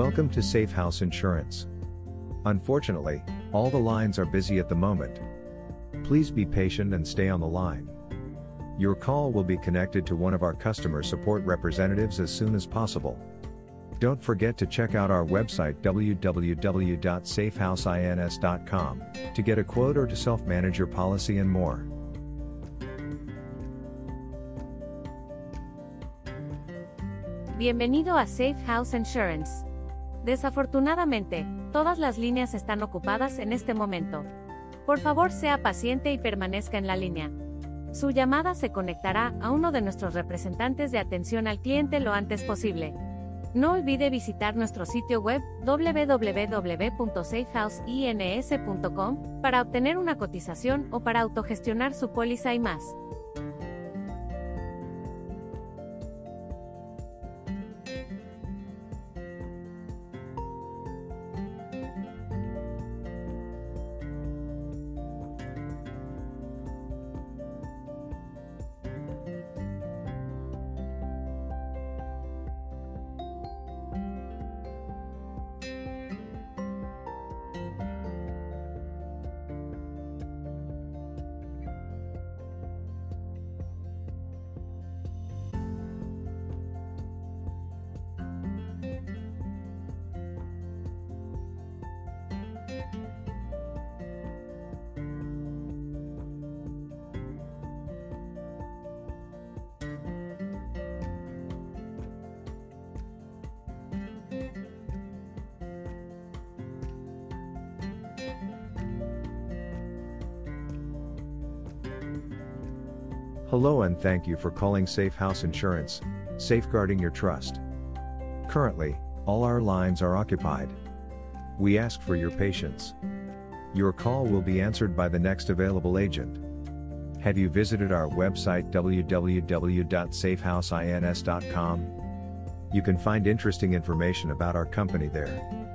Welcome to Safe House Insurance. Unfortunately, all the lines are busy at the moment. Please be patient and stay on the line. Your call will be connected to one of our customer support representatives as soon as possible. Don't forget to check out our website www.safehouseins.com to get a quote or to self manage your policy and more. Bienvenido a Safe House Insurance. Desafortunadamente, todas las líneas están ocupadas en este momento. Por favor, sea paciente y permanezca en la línea. Su llamada se conectará a uno de nuestros representantes de atención al cliente lo antes posible. No olvide visitar nuestro sitio web www.safehouseins.com para obtener una cotización o para autogestionar su póliza y más. Hello and thank you for calling Safe House Insurance, safeguarding your trust. Currently, all our lines are occupied. We ask for your patience. Your call will be answered by the next available agent. Have you visited our website www.safehouseins.com? You can find interesting information about our company there.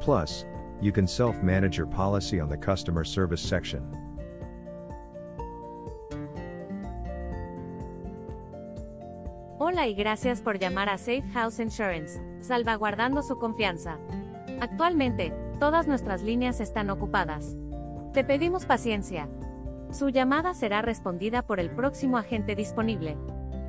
Plus, you can self manage your policy on the customer service section. Hola y gracias por llamar a Safe House Insurance, salvaguardando su confianza. Actualmente, todas nuestras líneas están ocupadas. Te pedimos paciencia. Su llamada será respondida por el próximo agente disponible.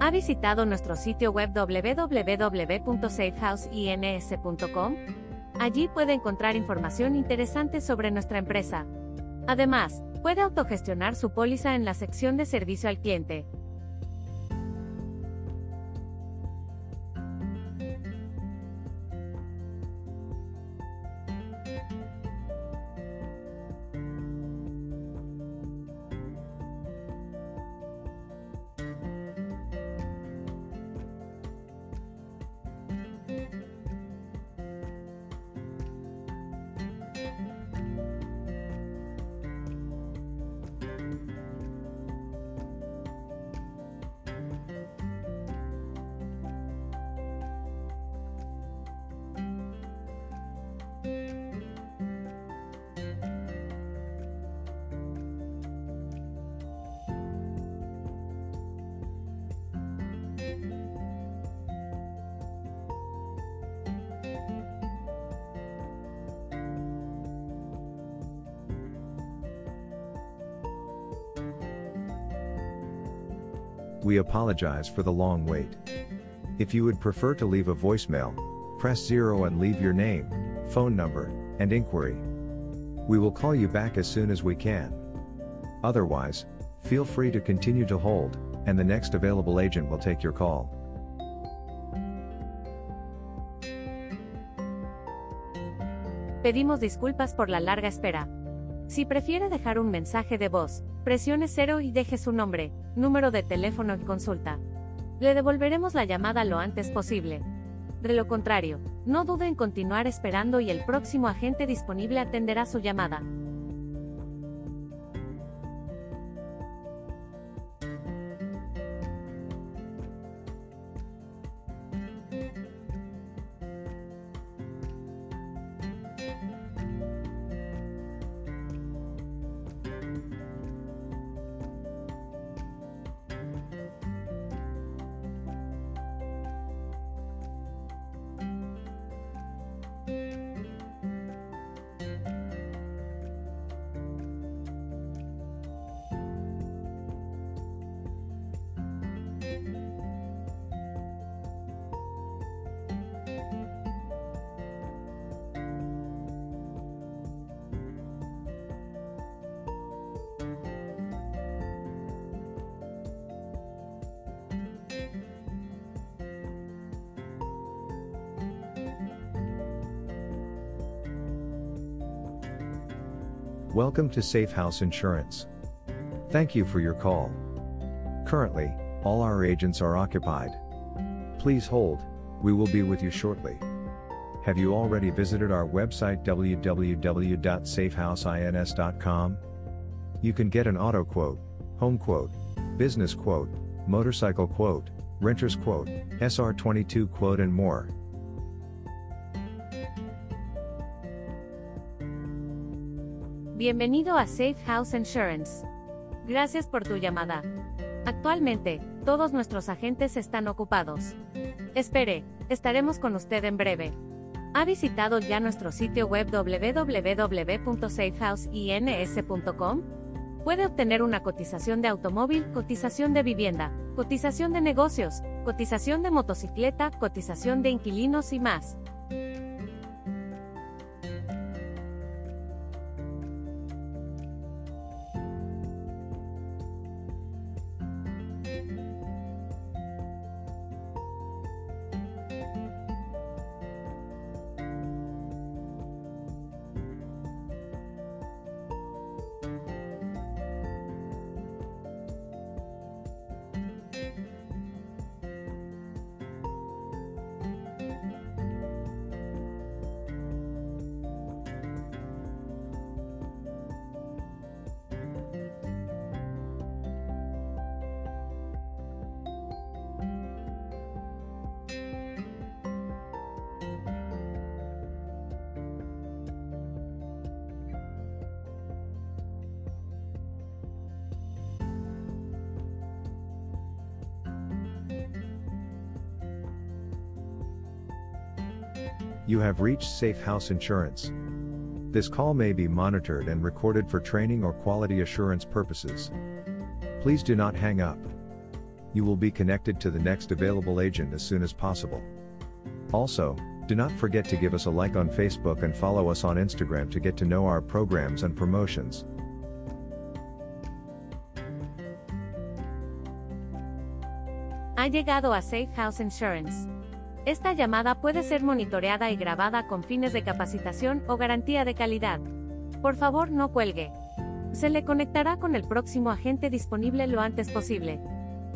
¿Ha visitado nuestro sitio web www.safehouseins.com? Allí puede encontrar información interesante sobre nuestra empresa. Además, puede autogestionar su póliza en la sección de servicio al cliente. We apologize for the long wait. If you would prefer to leave a voicemail, press 0 and leave your name, phone number, and inquiry. We will call you back as soon as we can. Otherwise, feel free to continue to hold, and the next available agent will take your call. Pedimos disculpas por la larga espera. Si prefiere dejar un mensaje de voz, presione 0 y deje su nombre, número de teléfono y consulta. Le devolveremos la llamada lo antes posible. De lo contrario, no dude en continuar esperando y el próximo agente disponible atenderá su llamada. Welcome to Safe House Insurance. Thank you for your call. Currently, all our agents are occupied. Please hold, we will be with you shortly. Have you already visited our website www.safehouseins.com? You can get an auto quote, home quote, business quote, motorcycle quote, renter's quote, SR22 quote, and more. Bienvenido a Safe House Insurance. Gracias por tu llamada. Actualmente, todos nuestros agentes están ocupados. Espere, estaremos con usted en breve. ¿Ha visitado ya nuestro sitio web www.safehouseins.com? Puede obtener una cotización de automóvil, cotización de vivienda, cotización de negocios, cotización de motocicleta, cotización de inquilinos y más. You have reached Safe House Insurance. This call may be monitored and recorded for training or quality assurance purposes. Please do not hang up. You will be connected to the next available agent as soon as possible. Also, do not forget to give us a like on Facebook and follow us on Instagram to get to know our programs and promotions. Ha llegado a Safe House Insurance. Esta llamada puede ser monitoreada y grabada con fines de capacitación o garantía de calidad. Por favor, no cuelgue. Se le conectará con el próximo agente disponible lo antes posible.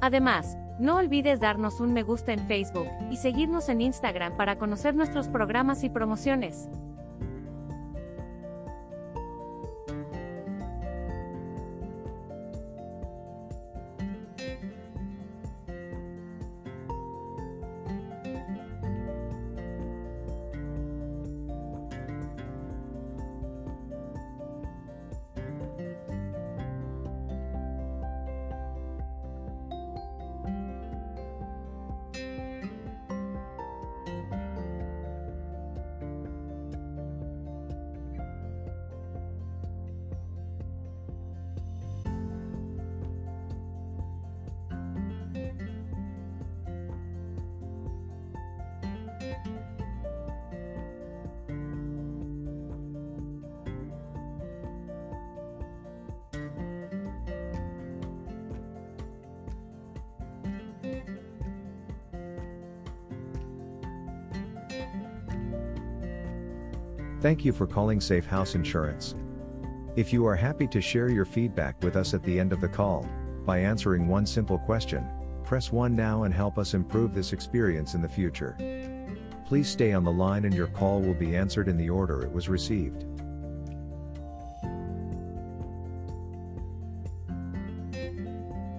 Además, no olvides darnos un me gusta en Facebook y seguirnos en Instagram para conocer nuestros programas y promociones. Thank you for calling Safe House Insurance. If you are happy to share your feedback with us at the end of the call, by answering one simple question, press 1 now and help us improve this experience in the future. Please stay on the line and your call will be answered in the order it was received.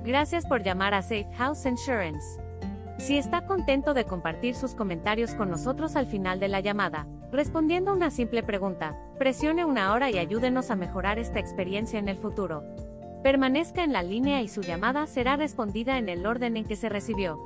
Gracias por llamar a Safe House Insurance. Si está contento de compartir sus comentarios con nosotros al final de la llamada, respondiendo a una simple pregunta, presione una hora y ayúdenos a mejorar esta experiencia en el futuro. Permanezca en la línea y su llamada será respondida en el orden en que se recibió.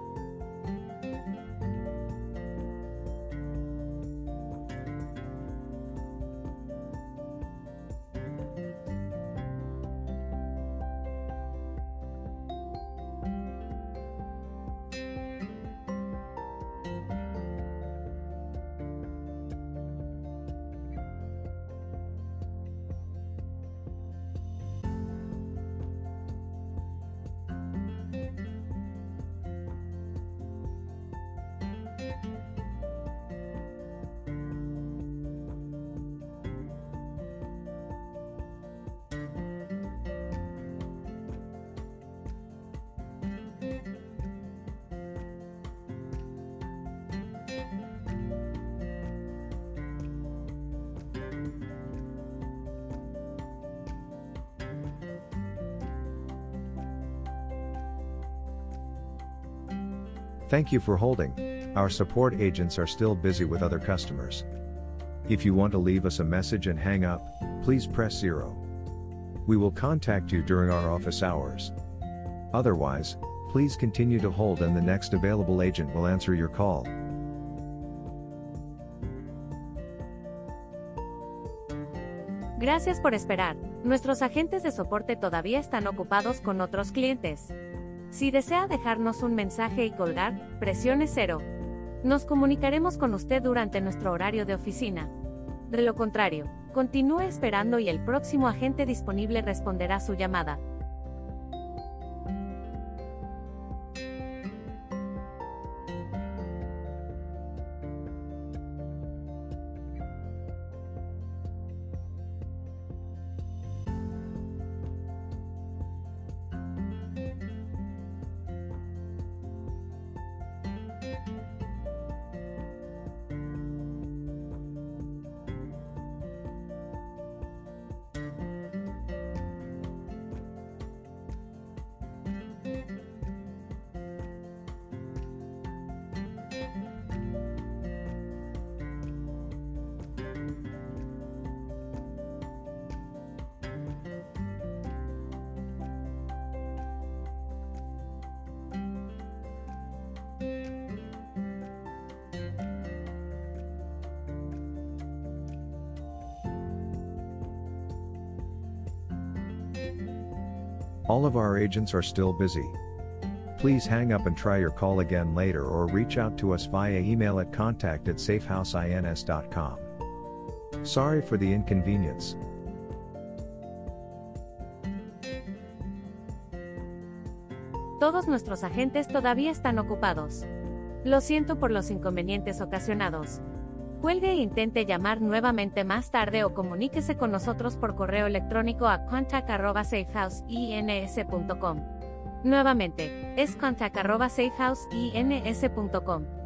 Thank you for holding. Our support agents are still busy with other customers. If you want to leave us a message and hang up, please press 0. We will contact you during our office hours. Otherwise, please continue to hold and the next available agent will answer your call. Gracias por esperar. Nuestros agentes de soporte todavía están ocupados con otros clientes. Si desea dejarnos un mensaje y colgar, presione cero. Nos comunicaremos con usted durante nuestro horario de oficina. De lo contrario, continúe esperando y el próximo agente disponible responderá su llamada. All of our agents are still busy. Please hang up and try your call again later or reach out to us via email at contact at safehouseins.com. Sorry for the inconvenience. Todos nuestros agentes todavía están ocupados. Lo siento por los inconvenientes ocasionados. Cuelgue e intente llamar nuevamente más tarde o comuníquese con nosotros por correo electrónico a contact.safehouseins.com. Nuevamente, es contact.safehouseins.com.